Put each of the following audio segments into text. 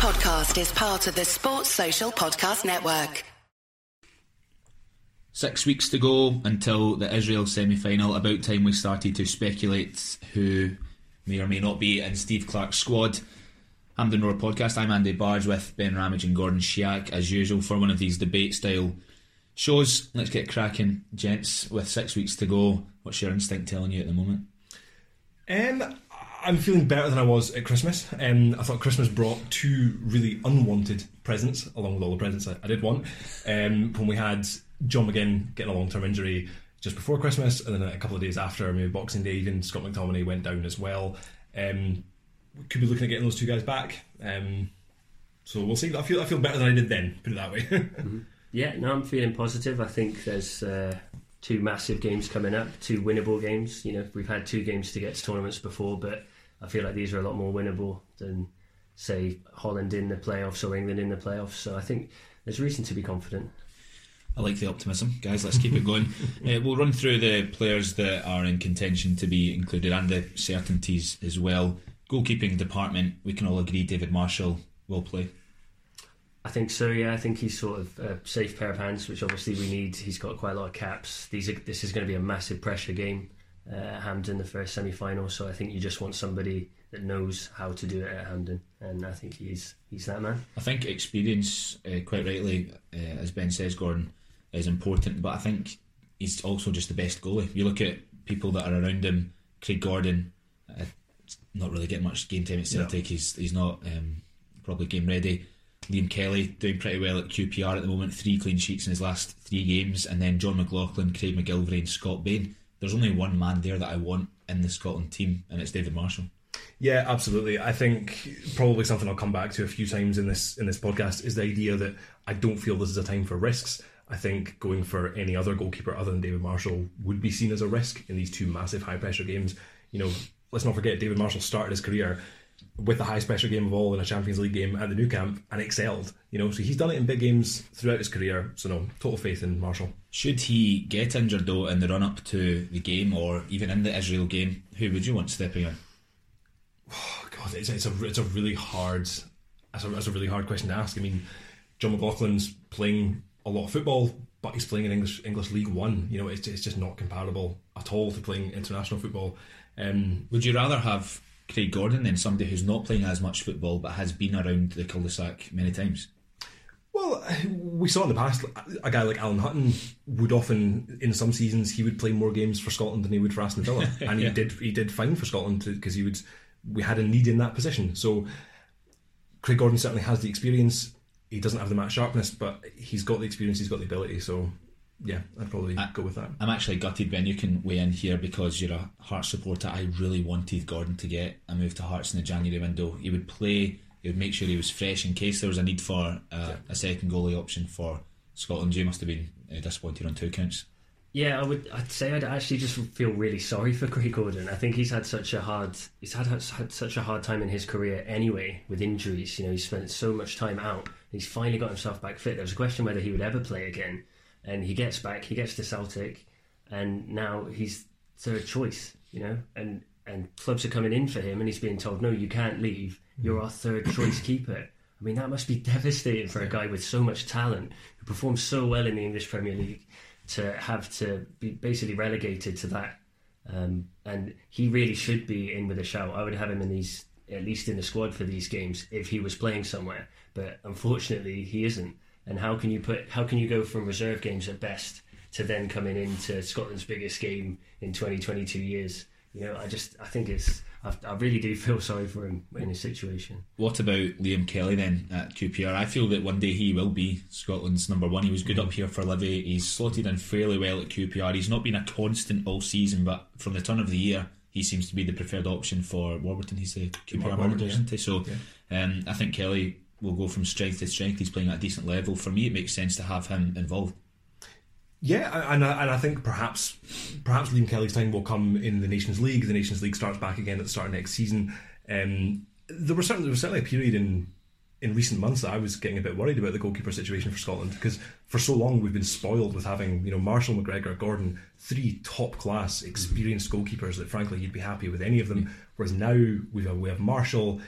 podcast is part of the Sports Social Podcast Network. Six weeks to go until the Israel semi final. About time we started to speculate who may or may not be in Steve Clarke's squad. Hampden Roar podcast. I'm Andy Bargh with Ben Ramage and Gordon Sheach as usual for one of these debate style shows. Let's get cracking, gents. With six weeks to go, what's your instinct telling you at the moment? Um, I'm feeling better than I was at Christmas. Um, I thought Christmas brought two really unwanted presents, along with all the presents I, I did want. Um, when we had John McGinn getting a long term injury just before Christmas, and then a couple of days after, maybe Boxing Day, even Scott McTominay went down as well. Um, we could be looking at getting those two guys back. Um, so we'll see. I feel I feel better than I did then. Put it that way. mm-hmm. Yeah, no, I'm feeling positive. I think there's uh, two massive games coming up, two winnable games. You know, we've had two games to get to tournaments before, but I feel like these are a lot more winnable than, say, Holland in the playoffs or England in the playoffs. So I think there's reason to be confident. I like the optimism, guys. Let's keep it going. uh, we'll run through the players that are in contention to be included and the certainties as well. Goalkeeping department, we can all agree David Marshall will play. I think so. Yeah, I think he's sort of a safe pair of hands, which obviously we need. He's got quite a lot of caps. These are, this is going to be a massive pressure game uh, Hampden the first semi final. So I think you just want somebody that knows how to do it at Hampden, and I think he's he's that man. I think experience, uh, quite rightly, uh, as Ben says, Gordon is important, but I think he's also just the best goalie. You look at people that are around him, Craig Gordon, uh, not really getting much game time at Celtic. No. He's he's not um, probably game ready. Liam Kelly doing pretty well at QPR at the moment, three clean sheets in his last three games, and then Jon McLaughlin, Craig MacGillivray, and Scott Bain there's only one man there that I want in the Scotland team, and it's David Marshall. Yeah, absolutely. I think probably something I'll come back to a few times in this in this podcast is the idea that I don't feel this is a time for risks. I think going for any other goalkeeper other than David Marshall would be seen as a risk in these two massive high pressure games. You know, let's not forget David Marshall started his career with the highest pressure game of all in a Champions League game at the Nou Camp and excelled. You know, so he's done it in big games throughout his career. So no, total faith in Marshall. Should he get injured though in the run up to the game or even in the Israel game, who would you want stepping in? Oh, God, it's, it's a it's a really hard that's a, that's a really hard question to ask. I mean, Jon McLaughlin's playing a lot of football, but he's playing in English English League One. You know, it's it's just not comparable at all to playing international football. Um, would you rather have Craig Gordon than somebody who's not playing as much football but has been around the cul-de-sac many times? Well, we saw in the past a guy like Alan Hutton would often, in some seasons, he would play more games for Scotland than he would for Aston Villa, and yeah. he did he did fine for Scotland because he would we had a need in that position. So Craig Gordon certainly has the experience. He doesn't have the match sharpness, but he's got the experience. He's got the ability. So yeah, I'd probably I, go with that. I'm actually gutted, when You can weigh in here because you're a Hearts supporter. I really wanted Gordon to get a move to Hearts in the January window. He would play. He would make sure he was fresh in case there was a need for uh, yeah. a second goalie option for Scotland. You must have been uh, disappointed on two counts. Yeah, I would. I'd say I'd actually just feel really sorry for Craig Gordon. I think he's had such a hard. He's had, had such a hard time in his career anyway with injuries. You know, he spent so much time out. He's finally got himself back fit. There was a question whether he would ever play again and he gets back, he gets to Celtic, and now he's third choice, you know, and and clubs are coming in for him, and he's being told, no, you can't leave. You're our third choice keeper. I mean, that must be devastating for a guy with so much talent who performs so well in the English Premier League to have to be basically relegated to that. Um, and he really should be in with a shout. I would have him in these, at least in the squad for these games, if he was playing somewhere. But unfortunately, he isn't. And how can you put how can you go from reserve games at best to then coming into Scotland's biggest game in 2022 years? You know, I just I think it's I, I, really do feel sorry for him in his situation. What about Liam Kelly then at QPR? I feel that one day he will be Scotland's number one. He was good up here for Livy. He's slotted in fairly well at QPR. He's not been a constant all season, but from the turn of the year, he seems to be the preferred option for Warburton. He's the QPR manager, isn't he? So yeah. um, I think Kelly will go from strength to strength. He's playing at a decent level. For me, it makes sense to have him involved. Yeah, and I, and I think perhaps perhaps Liam Kelly's time will come in the Nations League. The Nations League starts back again at the start of next season. Um, there was certainly there was certainly a period in in recent months that I was getting a bit worried about the goalkeeper situation for Scotland because for so long we've been spoiled with having you know Marshall, McGregor, Gordon, three top class experienced goalkeepers that frankly you'd be happy with any of them. Whereas now we have we have Marshall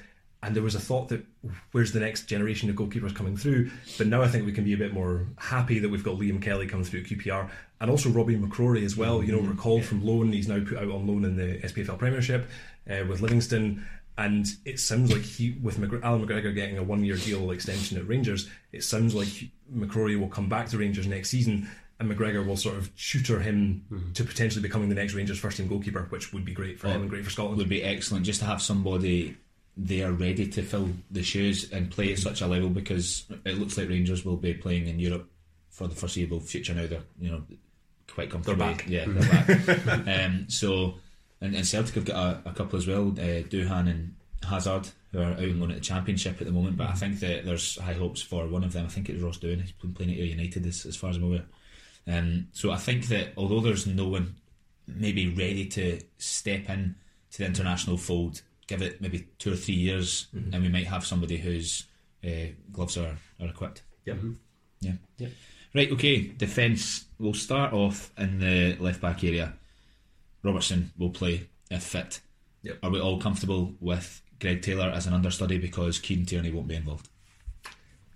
And there was a thought that where's the next generation of goalkeepers coming through? But now I think we can be a bit more happy that we've got Liam Kelly coming through at QPR and also Robby McCrorie as well. You know, recalled from loan, he's now put out on loan in the SPFL Premiership uh, with Livingston. And it sounds like he, with Allan McGregor getting a one-year deal extension at Rangers, it sounds like McCrorie will come back to Rangers next season, and McGregor will sort of tutor him to potentially becoming the next Rangers first-team goalkeeper, which would be great for him and great for Scotland. would be excellent just to have somebody there ready to fill the shoes and play at such a level because it looks like Rangers will be playing in Europe for the foreseeable future now. They're you know quite comfortable. back. Yeah, they're back. um, so and, and Celtic have got a, a couple as well, uh, Doohan and Hazard, who are out on loan at the Championship at the moment. But I think that there's high hopes for one of them. I think it's Ross Doohan. He's been playing at United as, as far as I'm aware. Um, so I think that although there's no one maybe ready to step in to the international fold, give it maybe two or three years, and we might have somebody whose uh, gloves are, are equipped. Yep. Yeah. Yeah. Right, okay. Defence. We'll start off in the left back area. Robertson will play if fit. Yep. Are we all comfortable with Greg Taylor as an understudy because Kieran Tierney won't be involved?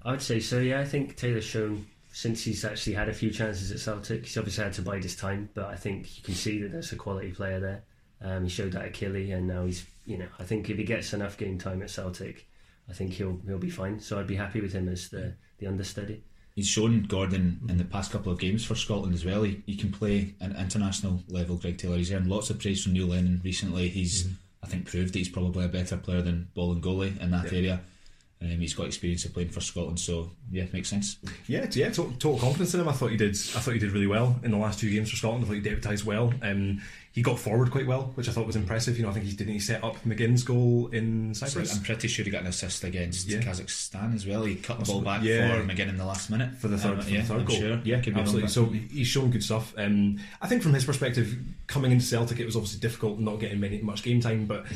I would say so. Yeah, I think Taylor's shown since he's actually had a few chances at Celtic. He's obviously had to bide his time, but I think you can see that there's a quality player there. Um, he showed that at Killy, and now he's you know I think if he gets enough game time at Celtic, I think he'll he'll be fine. So I'd be happy with him as the the understudy. He's shown Gordon in the past couple of games for Scotland as well. He, he can play an international level. Greg Taylor. He's earned lots of praise from Neil Lennon recently. He's I think proved that he's probably a better player than Bolingoli in that Yep. area. Um, he's got experience of playing for Scotland, so yeah, makes sense. Yeah, t- yeah, total, total confidence in him. I thought he did. I thought he did really well in the last two games for Scotland. I thought he deputised well. Um, he got forward quite well, which I thought was impressive. You know, I think he didn't he set up McGinn's goal in So Cyprus I'm pretty sure he got an assist against Yeah. Kazakhstan as well. He cut the ball back Yeah. for McGinn in the last minute for the third, Um, for yeah, the third I'm goal. Sure. Yeah, absolutely. So he's shown good stuff. Um, I think from his perspective, coming into Celtic, it was obviously difficult not getting many much game time. But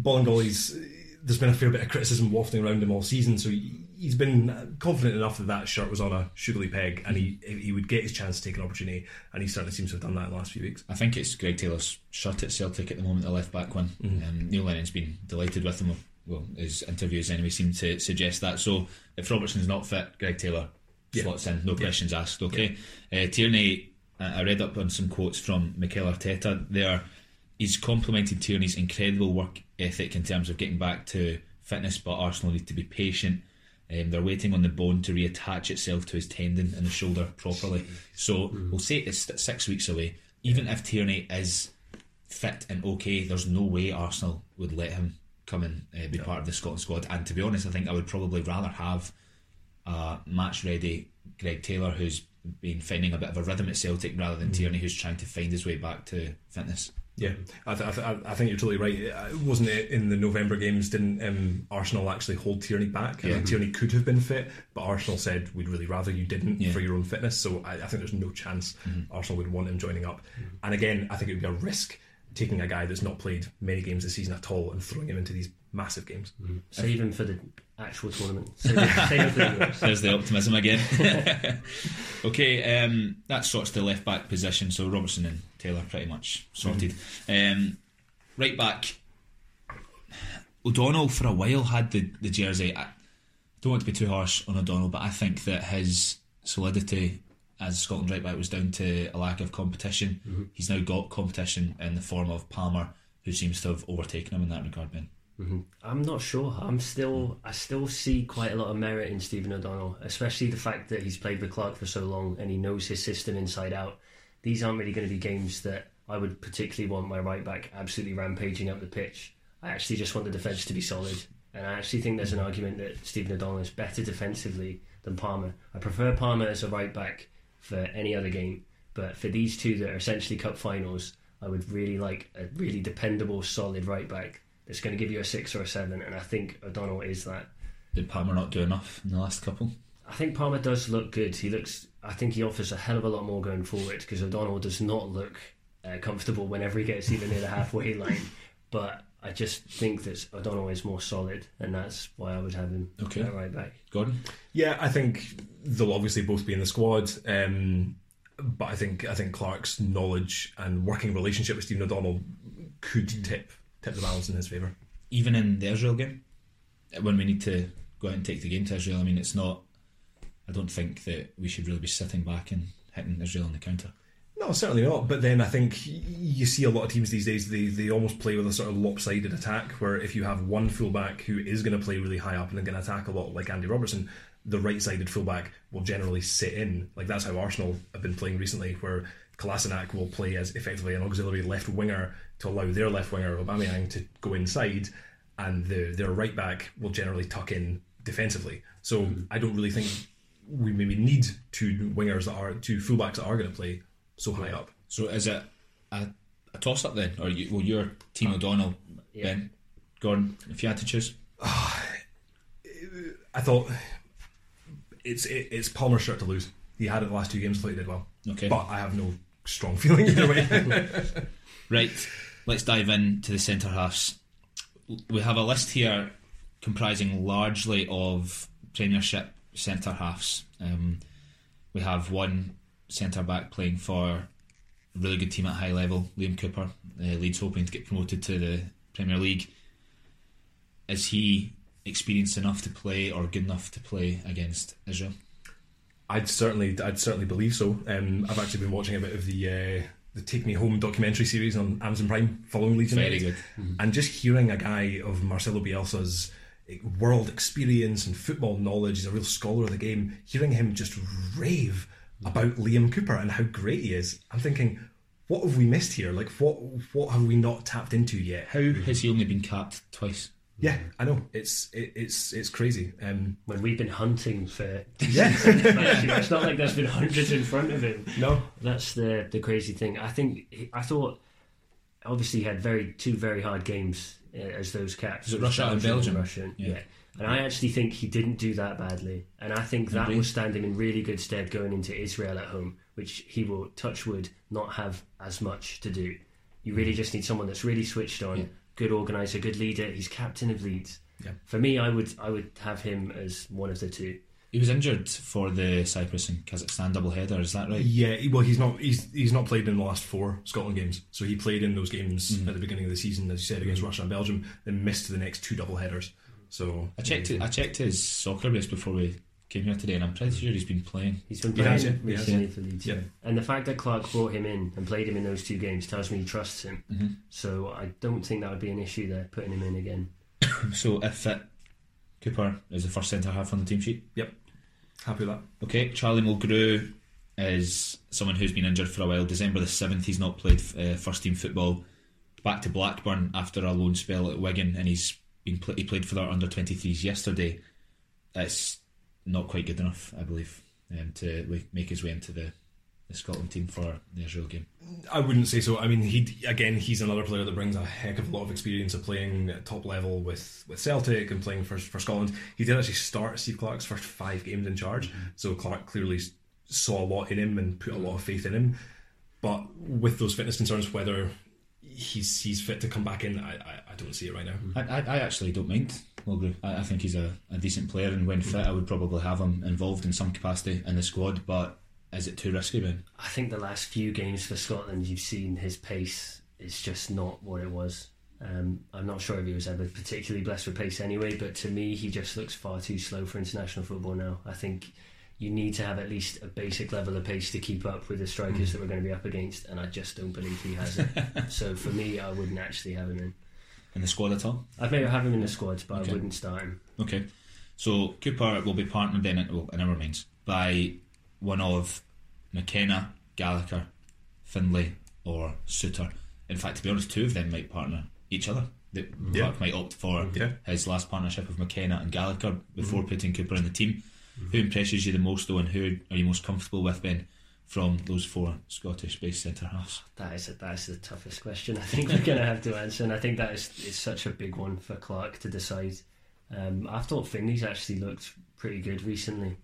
Bolingoli's, there's been a fair bit of criticism wafting around him all season. So he, he's been confident enough that that shirt was on a sugary peg, and he he would get his chance to take an opportunity, and he certainly seems to have done that in the last few weeks. I think it's Greg Taylor's shirt at Celtic at the moment, the left back one. Mm-hmm. Um, Neil Lennon's been delighted with him. Well, his interviews anyway seem to suggest that. So if Robertson's not fit, Greg Taylor Yeah. slots in, no questions asked. Okay, uh, Tierney. uh, I read up on some quotes from Mikel Arteta. There, he's complimented Tierney's incredible work ethic in terms of getting back to fitness, but Arsenal need to be patient. Um, they're waiting on the bone to reattach itself to his tendon in the shoulder properly. So we'll say it's six weeks away. Even if Tierney is fit and okay, there's no way Arsenal would let him come and uh, be part of the Scotland squad. And to be honest, I think I would probably rather have a match ready Greg Taylor who's been finding a bit of a rhythm at Celtic rather than Tierney who's trying to find his way back to fitness. Yeah, I, th- I, th- I think you're totally right. Uh, Wasn't it in the November games? Didn't um, Arsenal actually hold Tierney back? Yeah. Tierney could have been fit, but Arsenal said we'd really rather you didn't Yeah. for your own fitness. So I, I think there's no chance Arsenal would want him joining up. And again, I think it would be a risk taking a guy that's not played many games this season at all and throwing him into these massive games. Save him for the actual tournament. Save him, save him for the There's the optimism again. okay, um, that sorts the left back position. So Robertson and Taylor pretty much sorted. Um, right back, O'Donnell for a while had the, the jersey. I don't want to be too harsh on O'Donnell, but I think that his solidity as Scotland right back was down to a lack of competition. Mm-hmm. He's now got competition in the form of Palmer, who seems to have overtaken him in that regard, Ben. Mm-hmm. I'm not sure. I'm still, I still see quite a lot of merit in Stephen O'Donnell, especially the fact that he's played with Clarke for so long and he knows his system inside out. These aren't really going to be games that I would particularly want my right back absolutely rampaging up the pitch. I actually just want the defence to be solid, and I actually think there's an mm-hmm. argument that Stephen O'Donnell is better defensively than Palmer. I prefer Palmer as a right back for any other game, but for these two that are essentially cup finals, I would really like a really dependable, solid right back that's going to give you a six or a seven, and I think O'Donnell is that. Did Palmer not do enough in the last couple? I think Palmer does look good. He looks. I think he offers a hell of a lot more going forward because O'Donnell does not look uh, comfortable whenever he gets even near the halfway line. But I just think that O'Donnell is more solid, and that's why I would have him Okay. at right back. Gordon? Yeah, I think they'll obviously both be in the squad. Um, but I think I think Clarke's knowledge and working relationship with Stephen O'Donnell could tip tip the balance in his favour. Even in the Israel game? when we need to go out and take the game to Israel, I mean, it's not. I don't think that we should really be sitting back and hitting Israel on the counter. No, certainly not. But then I think you see a lot of teams these days. They they almost play with a sort of lopsided attack, where if you have one fullback who is going to play really high up and then going to attack a lot, like Andy Robertson, the right-sided fullback will generally sit in. Like that's how Arsenal have been playing recently, where Kolasinac will play as effectively an auxiliary left winger to allow their left winger Aubameyang to go inside, and the, their right back will generally tuck in defensively. So mm-hmm. I don't really think we maybe need two wingers that are two fullbacks that are going to play so high up. So is it a, a toss up then, or you, well, you're Team O'Donnell, Yeah. Ben Gordon? If you had to choose, I thought it's it, it's Palmer's shirt to lose. He had it the last two games, thought he did well. Okay. but I have no strong feeling either way. right? Let's dive into the centre halves. We have a list here comprising largely of Premiership centre halves. Um, we have one centre back playing for a really good team at high level, Liam Cooper. Uh, Leeds hoping to get promoted to the Premier League. Is he experienced enough to play or good enough to play against Israel? I'd certainly, I'd certainly believe so. Um, I've actually been watching a bit of the uh, the Take Me Home documentary series on Amazon Prime following Leeds Very United. good. and just hearing a guy of Marcelo Bielsa's eh, world experience and football knowledge, he's a real scholar of the game. Hearing him just rave about Liam Cooper and how great he is, I'm thinking, what have we missed here? Like, what what have we not tapped into yet? How has he only been capped twice? Yeah, I know it's it, it's it's crazy. Um, When we've been hunting for Yeah. It's not like there's been hundreds in front of him. no, That's the the crazy thing. I think I thought obviously he had very two very hard games uh, as those caps. Was it Russia and Belgium? Russia, Yeah. yeah. And I actually think he didn't do that badly, and I think that Agree. will stand him in really good stead going into Israel at home, which he will touch wood not have as much to do. You really mm. just need someone that's really switched on, Yeah. good organizer, good leader. He's captain of Leeds. Yeah. For me, I would I would have him as one of the two. He was injured for the Cyprus and Kazakhstan double header. Is that right? yeah, well, he's not he's he's not played in the last four Scotland games. So he played in those games mm. at the beginning of the season, as you said, against mm. Russia and Belgium, then missed the next two double headers. So I checked. it I checked his soccer base before we came here today, and I'm pretty sure he's been playing. He's been playing has, yeah. He has, recently for Leeds. Yeah. And the fact that Clarke brought him in and played him in those two games tells me he trusts him. Mm-hmm. So I don't think that would be an issue there, putting him in again. So if fit, Cooper is the first centre half on the team sheet. Yep, happy with that. Okay, Charlie Mulgrew is someone who's been injured for a while. December the seventh, he's not played uh, first team football. Back to Blackburn after a loan spell at Wigan, and he's been pl- he played for their under 23s yesterday. It's not quite good enough, I believe, um, to make his way into the, the Scotland team for the Israel game. I wouldn't say so. I mean, he again, he's another player that brings a heck of a lot of experience of playing at top level with, with Celtic and playing for for Scotland. He did actually start Steve Clarke's first five games in charge, so Clarke clearly saw a lot in him and put a lot of faith in him. But with those fitness concerns, whether he's he's fit to come back in, I I, I don't see it right now. I, I, I actually don't mind Mulgrew. I, I think he's a, a decent player, and when fit, I would probably have him involved in some capacity in the squad. But is it too risky, Ben? I think the last few games for Scotland, you've seen his pace is just not what it was. Um, I'm not sure if he was ever particularly blessed with pace anyway, but to me, he just looks far too slow for international football now. I think you need to have at least a basic level of pace to keep up with the strikers mm. that we're going to be up against, and I just don't believe he has it. so for me, I wouldn't actually have him in. In the squad at all? I'd maybe have him in the squad, but Okay. I wouldn't start him. Okay. So Cooper will be partnered in, well, in our minds, by one of McKenna, Gallagher, Findlay, or Souttar. In fact, to be honest, two of them might partner each other. The, Yeah. Clarke might opt for Yeah. his last partnership of McKenna and Gallagher before mm. putting Cooper in the team. Who impresses you the most, though, and who are you most comfortable with, Ben, from those four Scottish-based centre halves? That is that is the toughest question I think we're going to have to answer, and I think that is, is such a big one for Clarke to decide. Um, I thought Findlay's actually looked pretty good recently,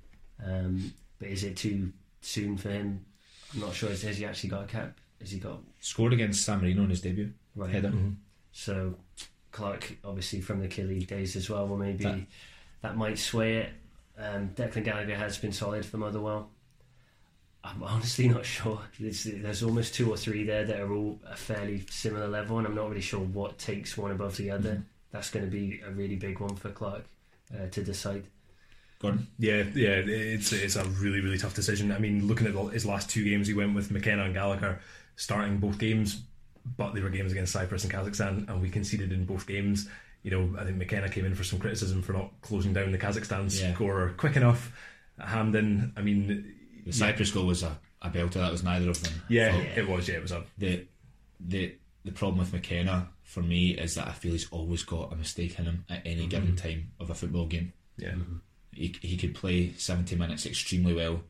um, but is it too soon for him? I'm not sure. Has has he actually got a cap? Has he got Scored against San Marino in his debut right? header. So Clarke, obviously from the Killy days as well, well maybe That- that, might sway it. Um, Declan Gallagher has been solid for Motherwell. I'm honestly not sure. There's, there's almost two or three there that are all a fairly similar level, and I'm not really sure what takes one above the other. That's going to be a really big one for Clarke. uh, to decide. Gordon. Yeah, yeah, it's it's a really really tough decision. I mean, looking at his last two games, he went with McKenna and Gallagher starting both games, but they were games against Cyprus and Kazakhstan, and we conceded in both games. You know, I think McKenna came in for some criticism for not closing down the Kazakhstan Yeah. score quick enough. Hampden, I mean, The Cyprus goal was a, a belter. That was neither of them. yeah, it was. Yeah, it was a the the the problem with McKenna for me is that I feel he's always got a mistake in him at any mm-hmm. given time of a football game. yeah. He he could play seventy minutes extremely well,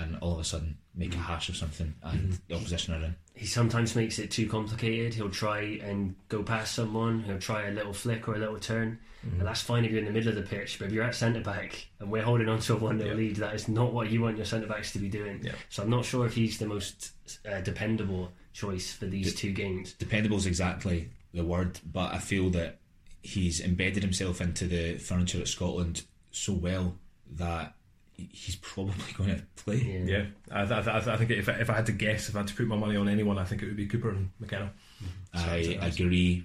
and all of a sudden make a mm. hash of something, and mm. the opposition are in. He sometimes makes it too complicated. He'll try and go past someone. He'll try a little flick or a little turn, and mm. that's fine if you're in the middle of the pitch. But if you're at centre back and we're holding on to a one 0 Yeah. lead, that is not what you want your centre backs to be doing. Yeah. So I'm not sure if he's the most uh, dependable choice for these two games. Dependable is exactly the word, but I feel that he's embedded himself into the furniture at Scotland so well that he's probably going to play. Yeah. Yeah, I, th- I, th- I think if I, if I had to guess, if I had to put my money on anyone, I think it would be Cooper and McKenna. Mm-hmm. I agree.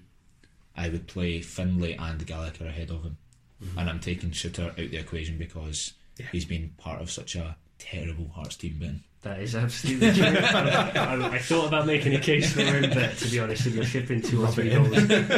I would play Findlay and Gallagher ahead of him, mm-hmm. and I'm taking Souttar out the equation because Yeah. he's been part of such a terrible Hearts team. Ben, That is absolutely true. I, I thought about making a case for him, but to be honest, if you're shipping two or three goals,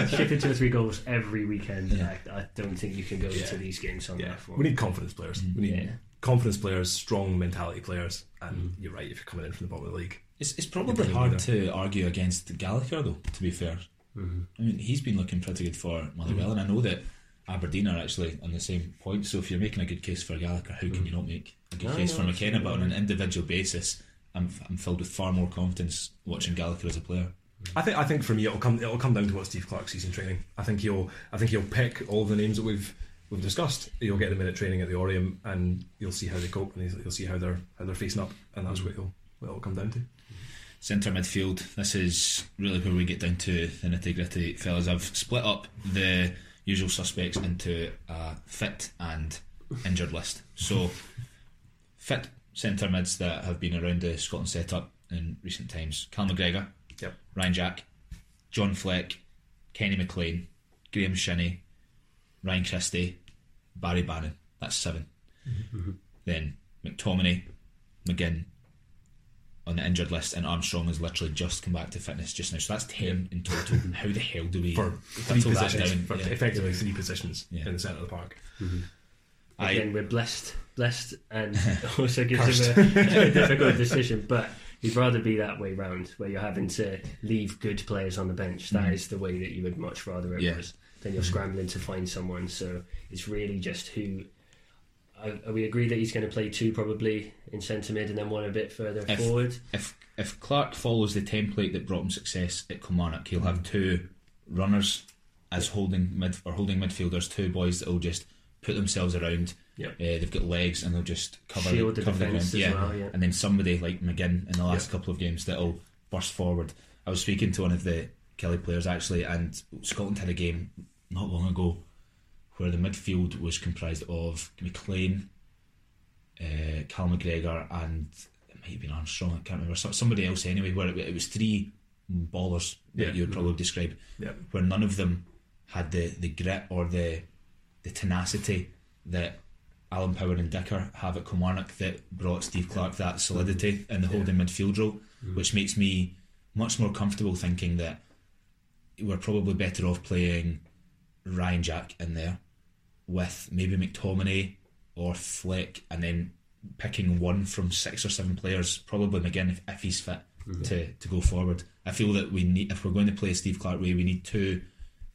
shipping two or three goals every weekend, Yeah. I, I don't think you can go Yeah. into these games on Yeah, that form. we need confidence players. Mm-hmm. We need Yeah. Confidence players, strong mentality players, and mm. you're right. If you're coming in from the bottom of the league, it's it's probably hard on to argue against Gallagher though. To be fair, mm-hmm. I mean he's been looking pretty good for Motherwell, mm. and I know that Aberdeen are actually on the same point. So if you're making a good case for Gallagher, how can mm. you not make a good No, case no, for McKenna? But on an individual basis, I'm I'm filled with far more confidence watching Gallagher as a player. I think I think for me it'll come it'll come down to what Steve Clarke sees in training. I think he'll I think he'll pick all the names that we've we've discussed. You'll get them in at training at the Oriam, and you'll see how they cope, and he'll see how they're how they're facing up, and that's what it'll what it'll come down to. Centre midfield. This is really where we get down to the nitty gritty, fellas. I've split up the usual suspects into a fit and injured list. So, fit centre mids that have been around the Scotland setup in recent times: Cal McGregor, Yep. Ryan Jack, John Fleck, Kenny McLean, Graeme Shinnie, Ryan Christie, Barry Bannan. That's 7 Then McTominay, McGinn on the injured list, and Armstrong has literally just come back to fitness just now. So that's 10 in total. How the hell do we For three whittle that positions, down? for Yeah. effectively three positions Yeah. in the centre of the park. I- Again, we're blessed, blessed, and also gives him a, a difficult decision. But you'd rather be that way round, where you're having to leave good players on the bench. That is the way that you would much rather it Mm-hmm. Yeah. was. Then you're scrambling to find someone. So it's really just who. We agree that he's going to play two probably in centre mid and then one a bit further If- forward? if if Clarke follows the template that brought him success at Kilmarnock, he'll have two runners as holding mid or holding midfielders, two boys that will just put themselves around. Yep. Uh, they've got legs and they'll just cover Shield the cover defence ground. as well, yeah. And then somebody like McGinn in the last Yeah. couple of games that'll burst forward. I was speaking to one of the Kelly players actually, and Scotland had a game not long ago where the midfield was comprised of McLean, uh, Cal McGregor, and it might have been Armstrong. I can't remember. Somebody else anyway. Where it, it was three ballers that Yeah. you would probably describe, Yep. where none of them had the, the grit or the the tenacity that Alan Power and Dicker have at Kilmarnock that brought Steve Clarke that solidity in the holding midfield role, which makes me much more comfortable thinking that we're probably better off playing Ryan Jack in there with maybe McTominay or Fleck and then picking one from six or seven players, probably McGinn if, if he's fit mm-hmm. to, to go forward. I feel that we need if we're going to play Steve Clarke way, we need two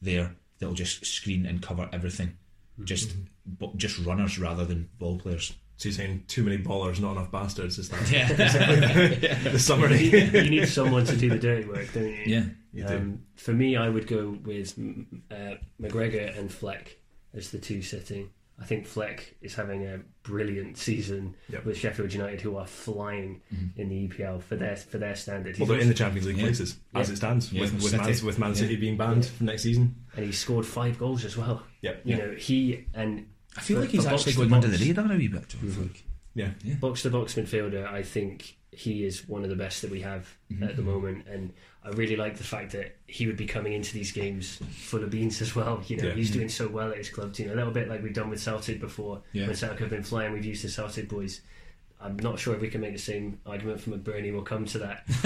there that'll just screen and cover everything. Mm-hmm. Just bu- just runners rather than ball players. So you're saying too many ballers, not enough bastards? Is that Yeah. the you, summary? need, you need someone to do the dirty work, don't you? yeah. You do. Um, for me, I would go with uh, McGregor and Fleck as the two sitting. I think Fleck is having a brilliant season Yep. with Sheffield United, who are flying in the EPL for their for their standard. Well, He's they're in the Champions League Yeah. places as Yeah. it stands, Yeah, with, with, City. Man, with Man Yeah. City being banned from next season. and he scored five goals as well. Yep. You know, he and I feel for- like he's for actually box to going under the box- radar a wee bit, John Fleck. Yeah. box to box midfielder. I think he is one of the best that we have Mm-hmm. at the moment, and I really like the fact that he would be coming into these games full of beans as well. You know, Yeah. he's doing so well at his club team, a little bit like we've done with Celtic before. Yeah. When Celtic have been flying, we've used the Celtic boys. I'm not sure if we can make the same argument for McBurnie. We'll come to that,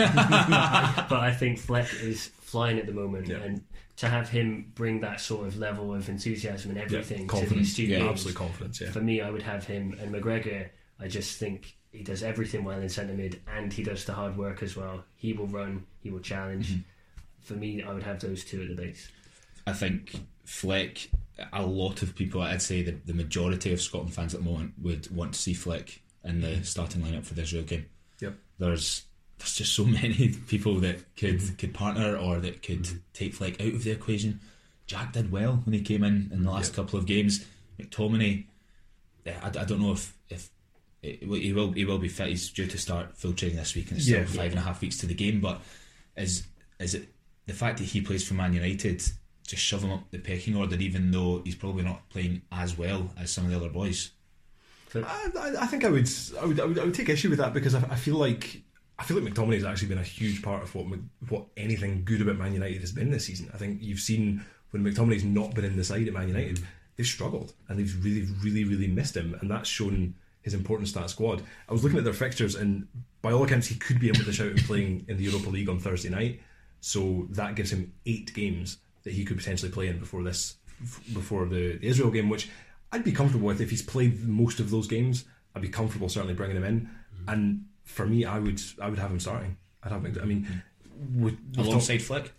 but I think Fleck is flying at the moment, Yeah. and to have him bring that sort of level of enthusiasm and everything to these two games, Absolute confidence. Yeah. for me, I would have him and McGregor. I just think he does everything well in centre mid, and he does the hard work as well. He will run, he will challenge. Mm-hmm. For me, I would have those two at the base. I think Fleck, a lot of people, I'd say the, the majority of Scotland fans at the moment would want to see Fleck in the starting lineup for the Israel game. Yep. There's there's just so many people that could mm-hmm. could partner or that could mm-hmm. take Fleck out of the equation. Jack did well when he came in in the last Yep. couple of games. McTominay, eh, I, I don't know if if it, he will he will be fit. He's due to start full training this week, and it's Yeah. still five and a half weeks to the game. But is is it the fact that he plays for Man United just shove him up the pecking order, even though he's probably not playing as well as some of the other boys? I, I- think I would, I would, I would, I would take issue with that because I, I feel like I feel like McTominay has actually been a huge part of what what anything good about Man United has been this season. I think you've seen when McTominay's not been in the side at Man United, mm. they've struggled and they've really, really, really missed him, and that's shown his importance to that squad. I was looking at their fixtures, and by all accounts, he could be in with the shout and playing in the Europa League on Thursday night. So that gives him eight games that he could potentially play in before this, before the, the Israel game, which I'd be comfortable with if he's played most of those games. I'd be comfortable certainly bringing him in, mm-hmm. and for me, I would I would have him starting. I'd have him. I mean, mm-hmm. with Tom- Alongside Fleck?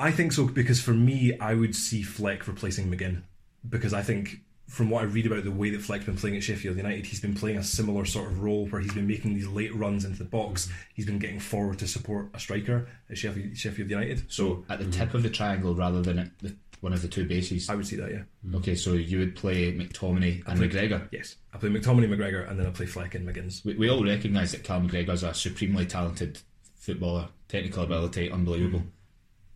I think so because for me, I would see Fleck replacing McGinn because I think from what I read about the way that Fleck's been playing at Sheffield United, he's been playing a similar sort of role where he's been making these late runs into the box. He's been getting forward to support a striker at Sheffield, Sheffield United. So At the mm-hmm. tip of the triangle rather than at the, one of the two bases. I would see that. Yeah. Mm-hmm. Okay, so you would play McTominay and McGregor. Yes, I play McTominay, McGregor, and then I play Fleck and McGinn's. We, we all recognise that Callum McGregor's a supremely talented footballer, technical ability, unbelievable. Mm-hmm.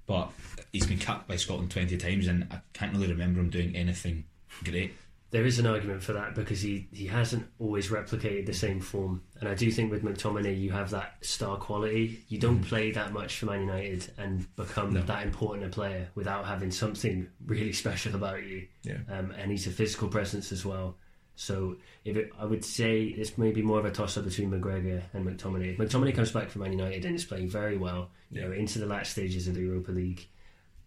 But he's been capped by Scotland 20 times, and I can't really remember him doing anything great. There is an argument for that because he, he hasn't always replicated the same form. And I do think with McTominay, you have that star quality. You don't play that much for Man United and become that important a player without having something really special about you. Yeah. Um, and he's a physical presence as well. So if it, I would say it's maybe more of a toss up between McGregor and McTominay. If McTominay comes back from Man United and is playing very well, you know, into the last stages of the Europa League,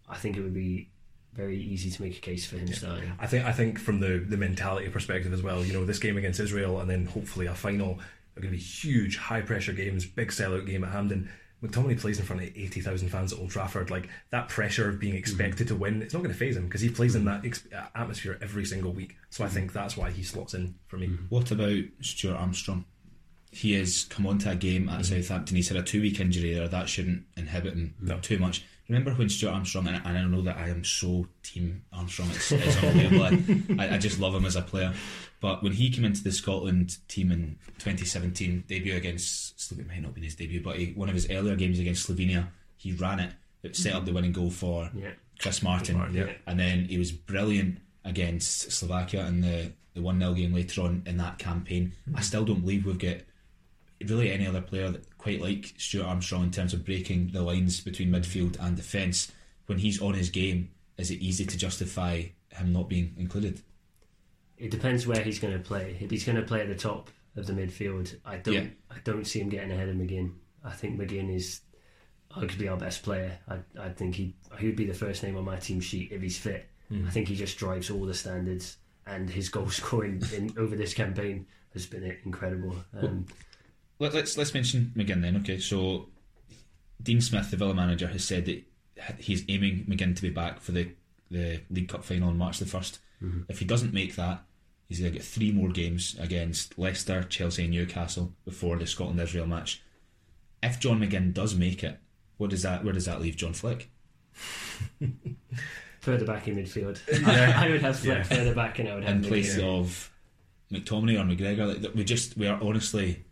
I think it would be very easy to make a case for him starting. I think I think from the the mentality perspective as well. You know, this game against Israel and then hopefully a final are going to be huge, high pressure games, big sellout game at Hampden. McTominay plays in front of eighty thousand fans at Old Trafford. Like that pressure of being expected to win, it's not going to faze him because he plays in that ex- atmosphere every single week. So I think that's why he slots in for me. Mm-hmm. What about Stuart Armstrong? He has come onto a game at mm-hmm. Southampton. He's had a two week injury there. That shouldn't inhibit him too much. Remember when Stuart Armstrong, and, and I know that I am so team Armstrong, it's, it's unbelievable. I, I just love him as a player. But when he came into the Scotland team in 2017, debut against, it might not be his debut, but he, one of his earlier games against Slovenia, he ran it. It set up the winning goal for Yeah. Chris Martin. Martin, yeah. And then he was brilliant against Slovakia in the, the 1 0 game later on in that campaign. I still don't believe we've got really any other player that quite like Stuart Armstrong in terms of breaking the lines between midfield and defence. When he's on his game, is it easy to justify him not being included? It depends where he's going to play. If he's going to play at the top of the midfield, I don't. Yeah. I don't see him getting ahead of McGinn. I think McGinn is arguably our best player. I, I think he he would be the first name on my team sheet if he's fit. I think he just drives all the standards, and his goal scoring in over this campaign has been incredible. Um, Let, let's let's mention McGinn then. Okay, so Dean Smith, the Villa manager, has said that he's aiming McGinn to be back for the the League Cup final on March the 1st mm-hmm. If he doesn't make that, he's going to get three more games against Leicester, Chelsea, and Newcastle before the Scotland Israel match. If John McGinn does make it, what does that where does that leave John Fleck? further back in midfield, I, I would have Fleck Yeah. further back, and I would have in McGinn. place of McTominay or McGregor? Like, we just we are honestly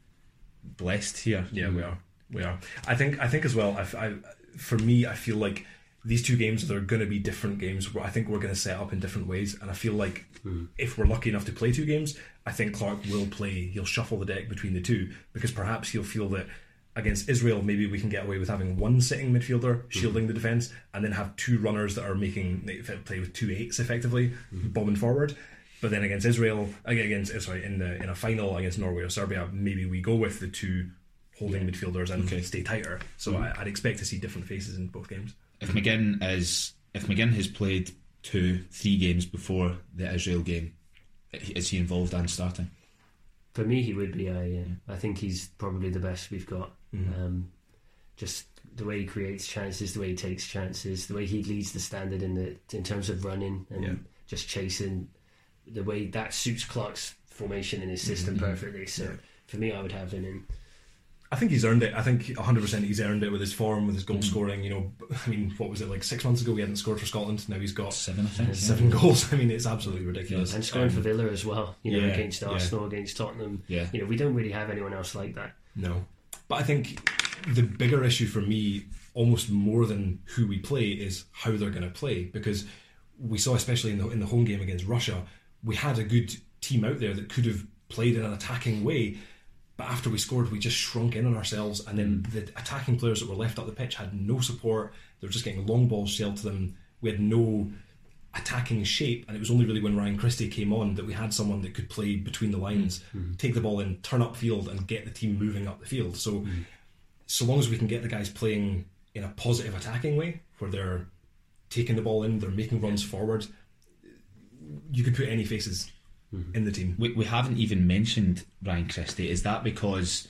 blessed here. Yeah, we hmm. are. We are. I think. I think as well. I, I, for me, I feel like these two games they're going to be different games. Where I think we're going to set up in different ways, and I feel like hmm. if we're lucky enough to play two games, I think Clarke will play. He'll shuffle the deck between the two because perhaps he'll feel that against Israel, maybe we can get away with having one sitting midfielder hmm. shielding the defense, and then have two runners that are making play with two eights effectively, bombing forward. But then against Israel, against uh, sorry, in the in a final against Norway or Serbia, maybe we go with the two holding midfielders and stay tighter. So I, I'd expect to see different faces in both games. If McGinn is if McGinn has played two, three games before the Israel game, is he involved and starting? For me, he would be. Uh, yeah. I think he's probably the best we've got. Mm-hmm. Um, just the way he creates chances, the way he takes chances, the way he leads the standard in the in terms of running and Yeah. just chasing. The way that suits Clarke's formation in his system Mm-hmm. perfectly. So for me, I would have him in. I think he's earned it. I think 100% he's earned it with his form, with his goal scoring. You know, I mean, what was it like six months ago? We hadn't scored for Scotland. Now he's got Seven, I think. yeah. goals. I mean, it's absolutely ridiculous. And scoring Um, for Villa as well, you know, yeah, against yeah. Arsenal, against Tottenham. Yeah. You know, we don't really have anyone else like that. No. But I think the bigger issue for me, almost more than who we play, is how they're going to play. Because we saw, especially in the, in the home game against Russia, we had a good team out there that could have played in an attacking way. But after we scored, we just shrunk in on ourselves. And then mm. the attacking players that were left up the pitch had no support. They were just getting long balls shelled to them. We had no attacking shape, and it was only really when Ryan Christie came on that we had someone that could play between the lines, mm. Mm. take the ball in, turn up field, and get the team moving up the field. So, so long as we can get the guys playing in a positive attacking way, where they're taking the ball in, they're making runs forward, you could put any faces mm-hmm. in the team. We, we haven't even mentioned Ryan Christie. Is that because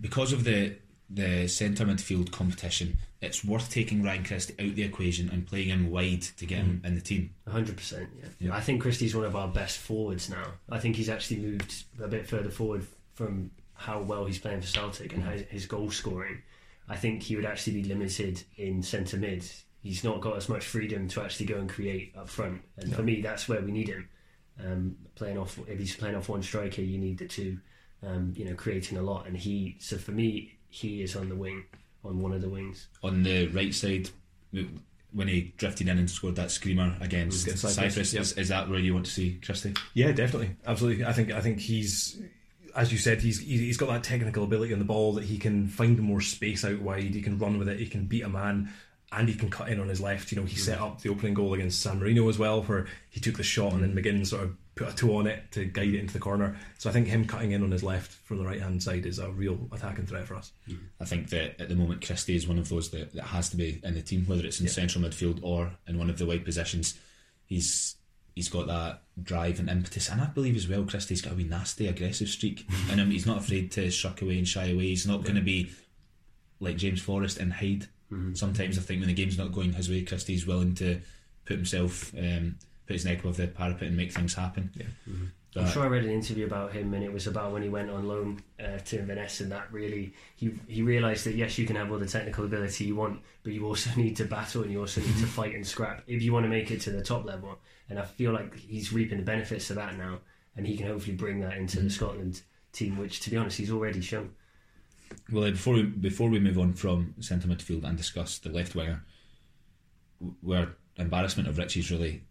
because of the the centre midfield competition, it's worth taking Ryan Christie out the equation and playing him wide to get him mm-hmm. in the team? hundred percent. Yeah. I think Christie's one of our best forwards now. I think he's actually moved a bit further forward from how well he's playing for Celtic and mm-hmm. his, his goal scoring. I think he would actually be limited in centre mid. He's not got as much freedom to actually go and create up front, and for me, that's where we need him. Um, playing off, if he's playing off one striker, you need the two. Um, you know, creating a lot, and he. So for me, he is on the wing, on one of the wings. On the right side, when he drifted in and scored that screamer against Against Cyprus, Cyprus, is, is that where you want to see Christie? Yeah, definitely, absolutely. I think I think he's, as you said, he's he's got that technical ability on the ball that he can find more space out wide. He can run with it. He can beat a man, and he can cut in on his left. You know, he set mm. up the opening goal against San Marino as well, where he took the shot and then mm. McGinn sort of put a toe on it to guide it into the corner. So I think him cutting in on his left from the right hand side is a real attacking threat for us. Mm. I think that at the moment Christie is one of those that, that has to be in the team, whether it's in central midfield or in one of the wide positions. He's he's got that drive and impetus, and I believe as well Christie's got a wee nasty aggressive streak in him. He's not afraid to shuck away and shy away. He's not going to be like James Forrest and hide. Sometimes I think when the game's not going his way, Christie's willing to put himself, um, put his neck above the parapet and make things happen. Yeah. I'm sure I read an interview about him, and it was about when he went on loan uh, to Inverness, and that really he he realised that yes, you can have all the technical ability you want, but you also need to battle and you also need to fight and scrap if you want to make it to the top level. And I feel like he's reaping the benefits of that now, and he can hopefully bring that into the Scotland team, which to be honest, he's already shown. Well, before we before we move on from centre midfield and discuss the left winger, w- we're embarrassment of riches really.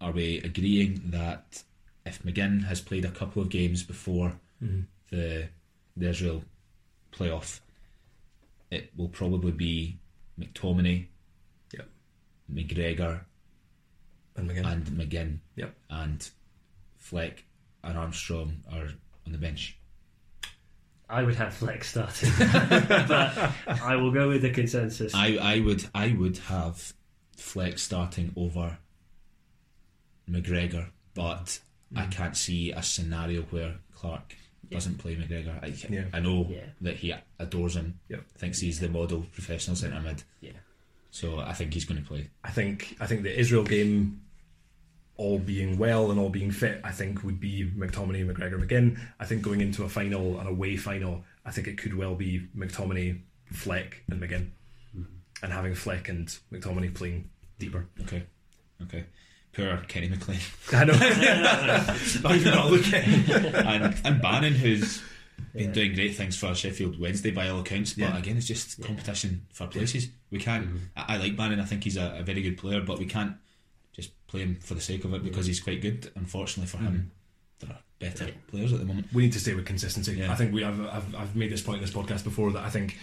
Are we agreeing that if McGinn has played a couple of games before mm-hmm. the the Israel playoff, it will probably be McTominay, Yep. McGregor, And McGinn. and McGinn, Yep. and Fleck and Armstrong are on the bench. I would have Flex starting, but I will go with the consensus. I, I would I would have Flex starting over McGregor, but I Mm. can't see a scenario where Clarke doesn't play McGregor. I, Yeah. I know Yeah. that he adores him, Yep. thinks he's the model professional centre mid, yeah. so I think he's going to play. I think I think the Israel game, all being well and all being fit, I think would be McTominay, McGregor, McGinn. I think going into a final, an away final, I think it could well be McTominay, Fleck, and McGinn, and having Fleck and McTominay playing deeper. Okay, okay. Poor Kenny McLean I know. Not even got to look at. and and Bannan, who's been Yeah. doing great things for Sheffield Wednesday by all accounts. But Yeah. again, it's just competition for places. We can't. Mm-hmm. I, I like Bannan. I think he's a, a very good player, but we can't just play him for the sake of it because he's quite good. Unfortunately for him, mm. there are better Yeah. players at the moment. we need to stay with consistency. Yeah. I think we I've, I've I've made this point in this podcast before that I think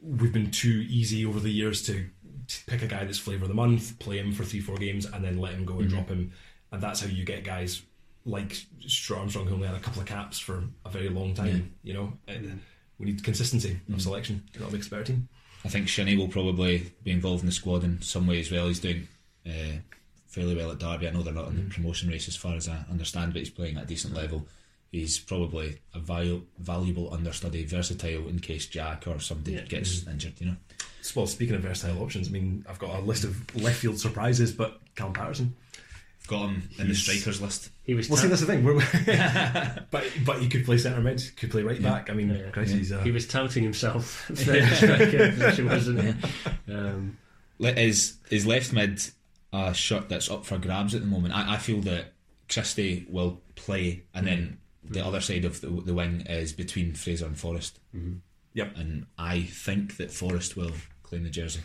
we've been too easy over the years to, to pick a guy that's flavour of the month, play him for three four games, and then let him go and mm-hmm. drop him, and that's how you get guys like Stuart Armstrong who only had a couple of caps for a very long time. You know, uh, And we need consistency of mm-hmm. selection. That'll make a better team. I think Shinnie will probably be involved in the squad in some way as well. He's doing uh, fairly well at Derby. I know they're not in the promotion race as far as I understand, but he's playing at a decent level. He's probably a valu- valuable understudy, versatile in case Jack or somebody Yeah. gets injured. You know, Well, speaking of versatile options, I mean, I've got a list of left field surprises, but Callum Patterson. got him in the strikers list. He was Well, see, ta- that's the thing. We're- but but he could play centre mid, could play right back. I mean, Yeah. Christ, he's uh, he was touting himself for the striker position, wasn't he? Um, Le- Is is left mid a shirt that's up for grabs at the moment? I, I feel that Christie will play, and then the other side of the, the wing is between Fraser and Forrest. Yep. And I think that Forrest will claim the jersey.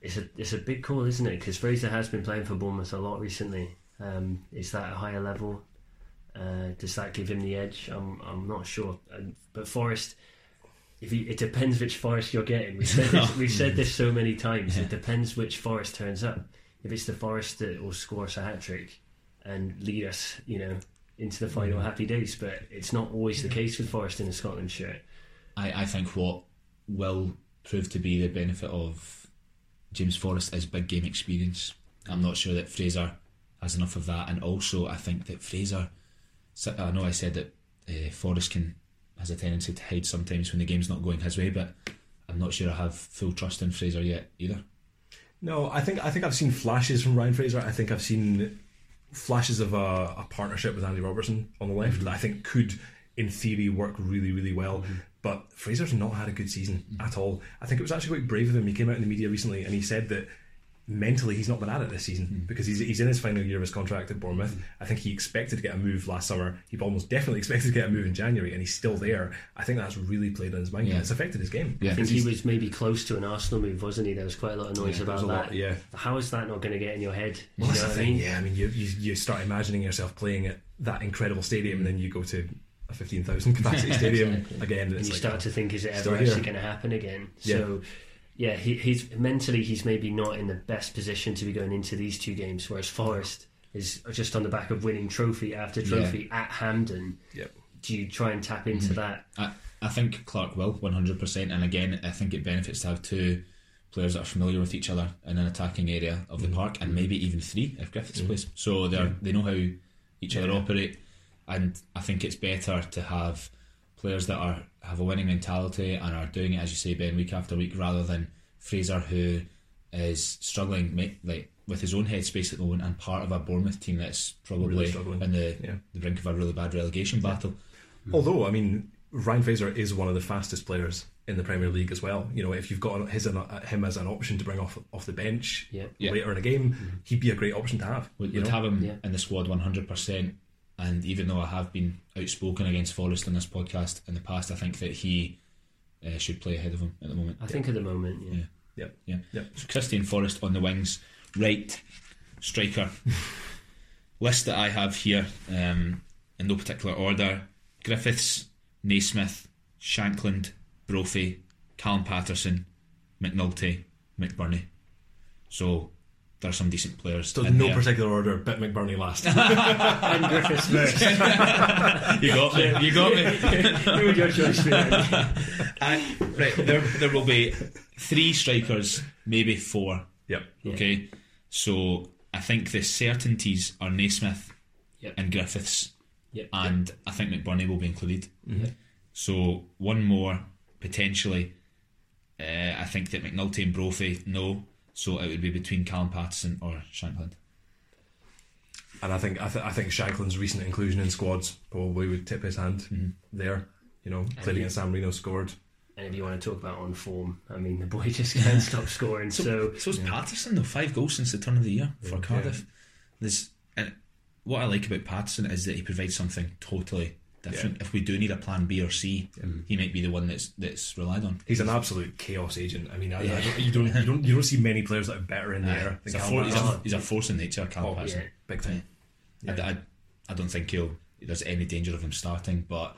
it's a it's a big call, isn't it? Because Fraser has been playing for Bournemouth a lot recently. Um, is that a higher level? Uh, does that give him the edge? I'm I'm not sure. Um, but Forrest, if you, it depends which Forrest you're getting. We've said this, we've said this so many times. It depends which Forrest turns up. If it's the Forrest that will score us a hat trick and lead us, you know, into the final happy days. But it's not always the case with Forrest in a Scotland shirt. I, I think what will prove to be the benefit of James Forrest is big game experience. I'm not sure that Fraser has enough of that, and also I think that Fraser. I know I said that uh, Forrest can has a tendency to hide sometimes when the game's not going his way, but I'm not sure I have full trust in Fraser yet either. No, I think I think I've seen flashes from Ryan Fraser. I think I've seen flashes of a, a partnership with Andy Robertson on the left mm-hmm. that I think could, in theory, work really really well. Mm-hmm. But Fraser's not had a good season mm-hmm. at all. I think it was actually quite brave of him. He came out in the media recently and he said that mentally he's not been at it this season hmm. because he's, he's in his final year of his contract at Bournemouth. Hmm. I think he expected to get a move last summer. He almost definitely expected to get a move in January and he's still there. I think that's really played on his mind Yeah. it's affected his game. Yeah. I think he was maybe close to an Arsenal move, wasn't he? There was quite a lot of noise Yeah, about that. lot, yeah. How is that not going to get in your head? Well, you that's know the what I thing. mean? Yeah, I mean, you, you you start imagining yourself playing at that incredible stadium, and then you go to a fifteen thousand capacity stadium Exactly. again, and And it's you like, start oh, to think, is it ever actually going to happen again? Yeah. So, yeah, he, he's mentally he's maybe not in the best position to be going into these two games, whereas Forrest is just on the back of winning trophy after trophy at Hampden. Yep. Do you try and tap into mm-hmm. that? I, I think Clarke will 100%. And again, I think it benefits to have two players that are familiar with each other in an attacking area of the mm-hmm. park, and maybe even three if Griffiths mm-hmm. plays. So they are they know how each other Yeah. operate, and I think it's better to have players that are have a winning mentality and are doing it as you say, Ben, week after week, rather than Fraser who is struggling like with his own headspace at the moment and part of a Bournemouth team that's probably Really in the Yeah. the brink of a really bad relegation battle. Although, I mean, Ryan Fraser is one of the fastest players in the Premier League as well. You know, if you've got his uh, him as an option to bring off off the bench Yeah. Yeah. later in a game, he'd be a great option to have. Would, you would have him Yeah. in the squad 100%. And even though I have been outspoken against Forrest on this podcast in the past, I think that he uh, should play ahead of him at the moment. I think at the moment, yeah. Yeah. Yep. Yeah. Yep. So Christian Forrest on the wings, right striker. List that I have here um, in no particular order: Griffiths, Naismith, Shankland, Brophy, Callum Patterson, McNulty, McBurnie. So there are some decent players. So in no there. particular order, but McBurnie last. And Griffiths first. You got me. You got me. Who would your choice be? I, right, there, there will be three strikers, maybe four. yep. Okay, so I think the certainties are Naismith Yep. and Griffiths, Yep. and I think McBurnie will be included. So one more potentially. Uh, I think that McNulty and Brophy no, so it would be between Callum Patterson or Shankland. And I think I, th- I think Shankland's recent inclusion in squads probably would tip his hand Mm-hmm. there. You know, played he- against San Marino, scored. And if you want to talk about on form, I mean, the boy just can't stop scoring. So, So is Patterson though. Five goals since the turn of the year for Cardiff. There's and what I like about Patterson is that he provides something totally different. If we do need a plan B or C, mm-hmm. he might be the one that's that's relied on. He's an absolute chaos agent. I mean, I, I don't, you don't you don't you don't see many players that are better in the air He's a, for, he's, a, he's a force in nature, Cal Oh, Patterson. yeah. Big time. I, I, I don't think he'll. There's any danger of him starting, but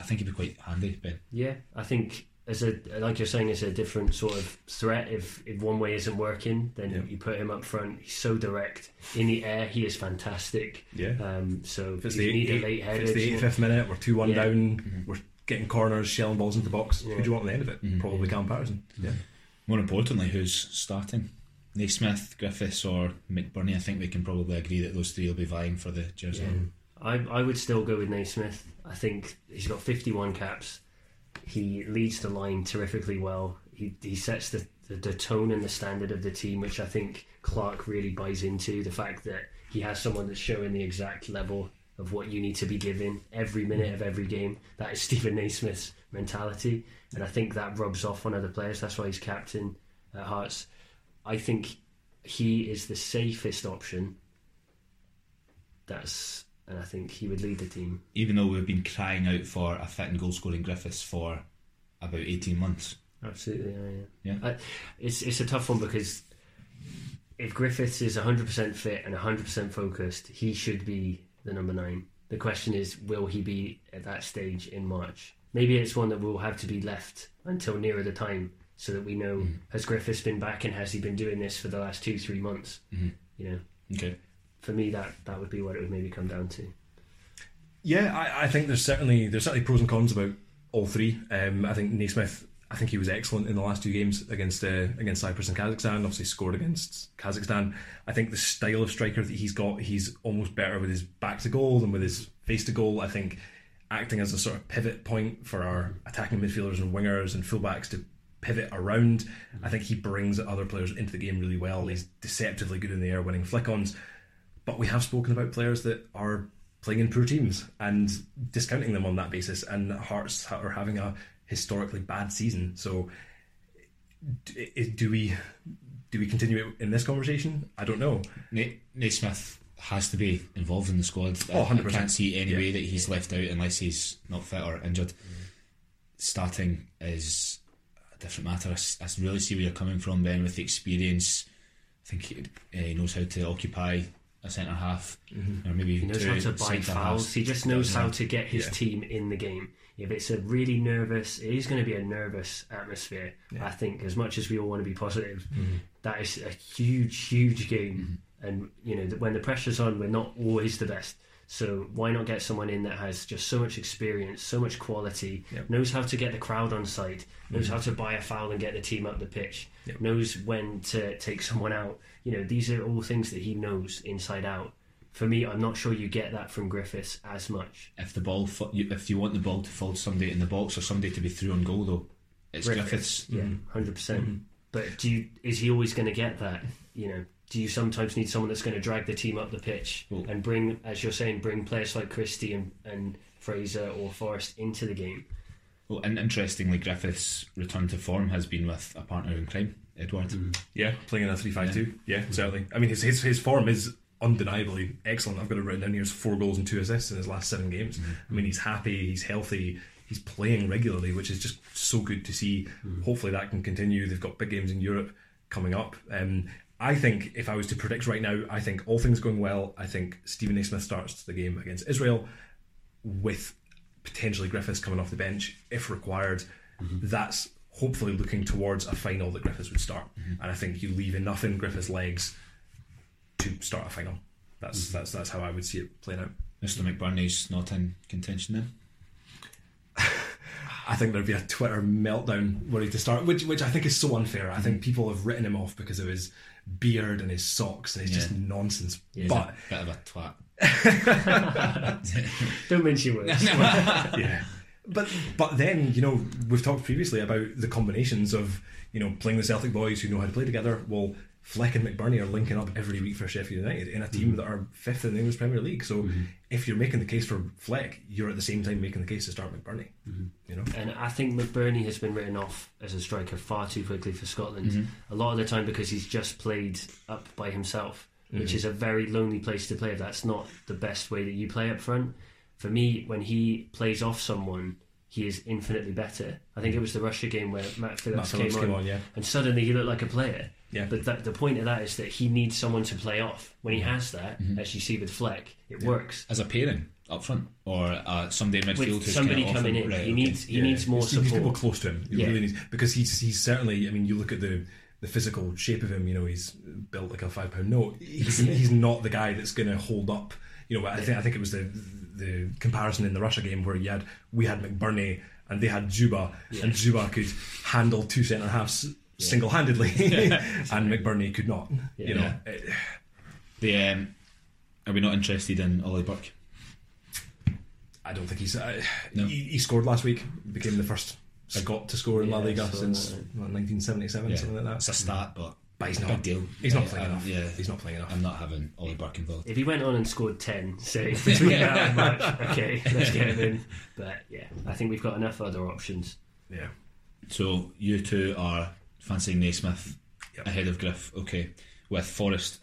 I think he'd be quite handy, Ben. Yeah, I think as a like you're saying, it's a different sort of threat. If if one way isn't working, then Yeah. you put him up front. He's so direct in the air. He is fantastic. Yeah. Um, so If it's you the, need eight, a late if it's the 85th minute, we're 2 1 Yeah. down, we're getting corners, shelling balls into the box. Who do you want at the end of it? Probably Callum Patterson. Yeah. More importantly, who's starting? Naismith, Griffiths, or McBurnie? I think we can probably agree that those three will be vying for the jersey. Yeah. I, I would still go with Naismith. I think he's got 51 caps. He leads the line terrifically well. He, he sets the, the, the tone and the standard of the team, which I think Clarke really buys into. The fact that he has someone that's showing the exact level of what you need to be given every minute of every game. That is Stephen Naismith's mentality. And I think that rubs off on other players. That's why he's captain at Hearts. I think he is the safest option. That's and I think he would lead the team. Even though we've been crying out for a fit and goal scoring Griffiths for about 18 months. Absolutely, yeah. yeah. Yeah. I, it's it's a tough one because if Griffiths is 100% fit and 100% focused, he should be the number nine. The question is, will he be at that stage in March? Maybe it's one that will have to be left until nearer the time so that we know mm-hmm. has Griffiths been back and has he been doing this for the last two, three months? Mm-hmm. You know, Okay. For me, that, that would be what it would maybe come down to. Yeah, I, I think there's certainly there's certainly pros and cons about all three. Um, I think Naismith, I think he was excellent in the last two games against uh, against Cyprus and Kazakhstan. Obviously scored against Kazakhstan. I think the style of striker that he's got, he's almost better with his back to goal than with his face to goal. I think acting as a sort of pivot point for our attacking midfielders and wingers and fullbacks to pivot around. I think he brings other players into the game really well. He's deceptively good in the air, winning flick-ons. But we have spoken about players that are playing in poor teams and discounting them on that basis. And Hearts are having a historically bad season. So, do we do we continue it in this conversation? I don't know. Na- Smith has to be involved in the squad. Oh, I- I 100%. can't see any Yeah. way that he's left out unless he's not fit or injured. Starting is a different matter. I, I really see where you're coming from, Ben, with the experience. I think he, uh, he knows how to occupy a centre half, mm-hmm. or maybe He knows how to buy fouls. halves. He just knows how to get his Yeah. team in the game. If it's a really nervous, it is going to be a nervous atmosphere. I think, as much as we all want to be positive, mm-hmm. that is a huge, huge game. Mm-hmm. And you know, when the pressure's on, we're not always the best. So why not get someone in that has just so much experience, so much quality, Yep. knows how to get the crowd on side, knows mm. how to buy a foul and get the team up the pitch, Yep. knows when to take someone out. You know, these are all things that he knows inside out. For me, I'm not sure you get that from Griffiths as much. If the ball, if you want the ball to fall somebody in the box or somebody to be through on goal, though, it's Griffiths. yeah, mm-hmm. 100 percent. Mm-hmm. But do you, is he always going to get that? You know, do you sometimes need someone that's going to drag the team up the pitch Well- and bring, as you're saying, bring players like Christie and, and Fraser or Forrest into the game? Well, and interestingly, Griffiths' return to form has been with a partner in crime, Edouard. Mm-hmm. Yeah, playing in a three-five-two. Yeah, certainly. I mean, his, his his form is undeniably excellent. I've got it written down here. He's four goals and two assists in his last seven games. Mm-hmm. I mean, he's happy. He's healthy. He's playing regularly, which is just so good to see. Mm. Hopefully, that can continue. They've got big games in Europe coming up. Um, I think if I was to predict right now, I think all things going well. I think Stephen Naismith starts the game against Israel with potentially Griffiths coming off the bench if required. Mm-hmm. That's hopefully looking towards a final that Griffiths would start, mm-hmm. and I think you leave enough in Griffiths' legs to start a final. That's mm-hmm. that's that's how I would see it playing out. Mr. McBurnie's not in contention then. I think there'd be a Twitter meltdown were he to start, which which I think is so unfair. I think people have written him off because of his beard and his socks, and it's just nonsense. He's But a bit of a twat. Don't mention words. yeah. But but then you know we've talked previously about the combinations of you know playing the Celtic boys who know how to play together. Well, Fleck and McBurnie are linking up every week for Sheffield United in a team mm-hmm. that are fifth in the English Premier League. So mm-hmm. if you're making the case for Fleck, you're at the same time making the case to start McBurnie. Mm-hmm. You know, And I think McBurnie has been written off as a striker far too quickly for Scotland. A lot of the time because he's just played up by himself, which is a very lonely place to play. That's not the best way that you play up front. for me, when he plays off someone, he is infinitely better. I think it was the Russia game where Matt Phillips, Matt Phillips came, came on, on, yeah. and suddenly he looked like a player. Yeah. But that, the point of that is that he needs someone to play off. When he has that, Mm-hmm. as you see with Fleck, it works. As a pairing up front, or uh, somebody in midfield With somebody kind of coming off in, Right, he okay. needs he Yeah. needs more He needs people support. close to him. He Yeah. really needs because he's he's certainly. I mean, you look at the the physical shape of him. You know, he's built like a five pound note. He's he's not the guy that's going to hold up. You know, I think I think it was the the comparison in the Russia game where you had we had McBurnie and they had Dzyuba, and Dzyuba could handle two centre halves single handedly, and McBurnie could not. You know, Yeah. It- The, um, are we not interested in Ollie Burke? I don't think he's. Uh, No. he, he scored last week. Became the first Scot to score in La Liga so since that- what, 1977, something like that. It's a stat, but But he's not big deal. He's not Yeah, playing enough. Yeah, He's not playing enough. I'm not having Ollie Burke involved. If he went on and scored ten, say between that and match, okay, let's get him in. But yeah, I think we've got enough other options. Yeah. So you two are fancying Naismith Yep. ahead of Griff, okay, with Forrest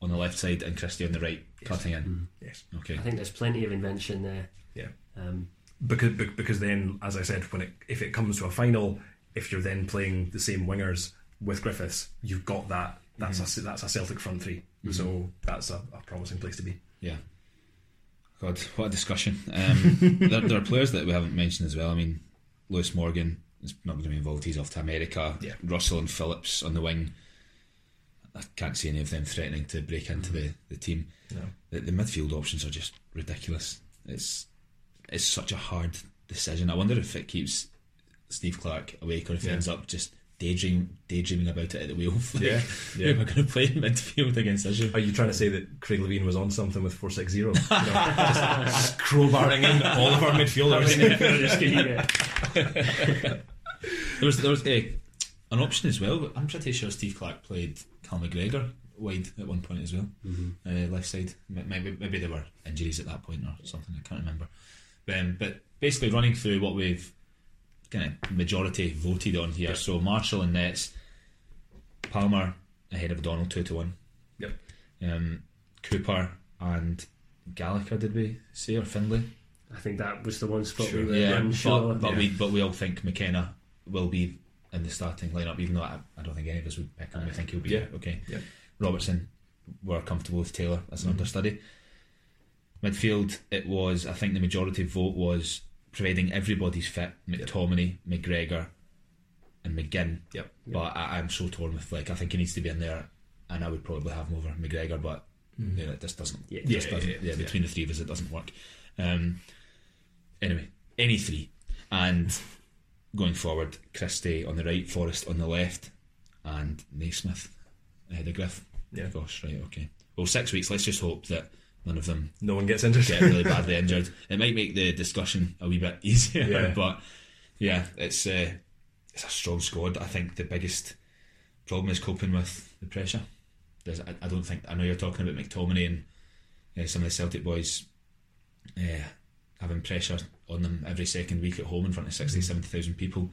on the left side and Christie on the right, cutting in. Yes. Okay, I think there's plenty of invention there. Yeah. Um, Because because then, as I said, when it if it comes to a final, if you're then playing the same wingers with Griffiths, you've got that. That's a that's a Celtic front 3 So that's a, a promising place to be. yeah. God, what a discussion. Um, there, there are players that we haven't mentioned as well. I mean, Lewis Morgan is not going to be involved. He's off to America. Yeah. Russell and Phillips on the wing. I can't see any of them threatening to break into the, mm-hmm. the team. No. The, the midfield options are just ridiculous. It's it's such a hard decision. I wonder if it keeps Steve Clarke awake or if he ends up just daydream daydreaming about it at the wheel. Like, Yeah, yeah. Who we're going to play in midfield against Israel. Are you trying to say that Craig Levein was on something with four six zero? Just, just crowbarring in all of our midfielders. just can you get- There was there was a, an option as well. I'm pretty sure Steve Clarke played Cal McGregor wide at one point as well, uh, left side. Maybe maybe there were injuries at that point or something. I can't remember. Um, but basically, running through what we've kind of majority voted on here. So Marshall and Nets, Palmer ahead of O'Donnell two to one. Yep. Um, Cooper and Gallagher, did we say or Findlay? I think that was the one spot Sure. we were Yeah, unsure. but, but yeah. we but we all think McKenna will be in the starting lineup, even though I, I don't think any of us would pick him. We think he'll be Yeah. okay. Yeah. Robertson, we're comfortable with Taylor as an understudy. Midfield, it was I think the majority vote was providing everybody's fit. McTominay, McGregor, and McGinn. Yep. But I, I'm so torn with like I think he needs to be in there, and I would probably have him over McGregor, but you know, it just doesn't. Yeah. just Yeah, doesn't. yeah, Yeah, yeah. between the three of us, it doesn't work. Um, anyway, any three, and going forward, Christie on the right, Forrest on the left, and Naismith ahead of Griff. Yeah. Gosh, right, okay. Well, six weeks. Let's just hope that none of them No one gets injured. get really badly injured. It might make the discussion a wee bit easier, Yeah. but yeah, it's uh, it's a strong squad. I think the biggest problem is coping with the pressure. There's, I, I don't think I know you're talking about McTominay and uh, some of the Celtic boys uh, having pressure on them every second week at home in front of 60, 70,000 people.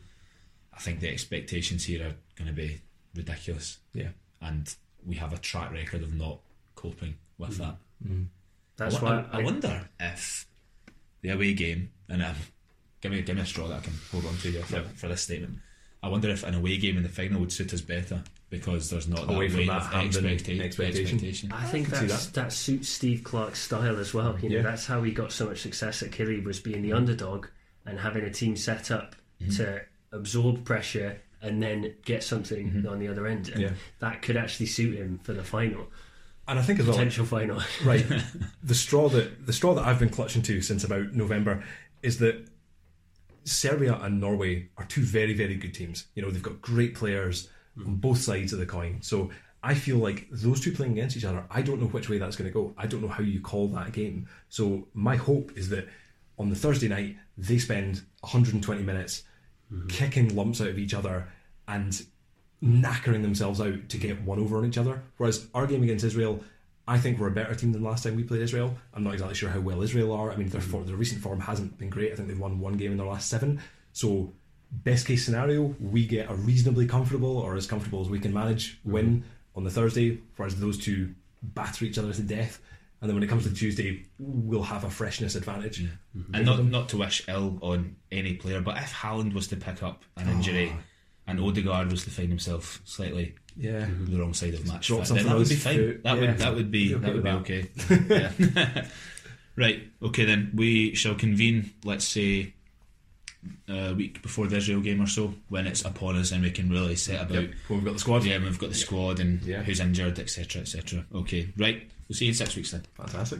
I think the expectations here are going to be ridiculous, yeah. and we have a track record of not coping with that. That's I, why I, I wonder if the away game, and um, give me give me a straw that I can hold on to here for, for this statement. I wonder if an away game in the final would suit us better because there's not that Away from weight that of expectation. expectation. I think can see that's, that. suits Steve Clarke's style as well. You know, Yeah. that's how he got so much success at Killie was being the mm-hmm. underdog and having a team set up mm-hmm. to absorb pressure and then get something mm-hmm. on the other end. And Yeah. that could actually suit him for the final, And I think as well, potential final. right the straw that the straw that I've been clutching to since about November is that Serbia and Norway are two very very good teams. You know they've got great players on mm. both sides of the coin. So I feel like those two playing against each other. I don't know which way that's going to go. I don't know how you call that game. So my hope is that on the Thursday night they spend 120 minutes mm-hmm. kicking lumps out of each other and knackering themselves out to get one over on each other. Whereas our game against Israel, I think we're a better team than last time we played Israel. I'm not exactly sure how well Israel are. I mean, their, mm-hmm. for, their recent form hasn't been great. I think they've won one game in their last seven. So, best case scenario, we get a reasonably comfortable or as comfortable as we can manage win mm-hmm. on the Thursday, whereas those two batter each other to death. and then when it comes to Tuesday, we'll have a freshness advantage. Mm-hmm. And not not to wish ill on any player, but if Haaland was to pick up an ah. injury Oh. And Odegaard was to find himself slightly Yeah. the wrong side of match, then that would be fine. foot. That Yeah. would that would be that would be okay. Yeah. right. Okay then we shall convene. Let's say a week before the Israel game or so, when it's upon us and we can really set about. Yep. When we've got the squad. Yeah, we've got the squad and Yeah. who's injured, etc., etc. Okay, right. We'll see you in six weeks then. Fantastic.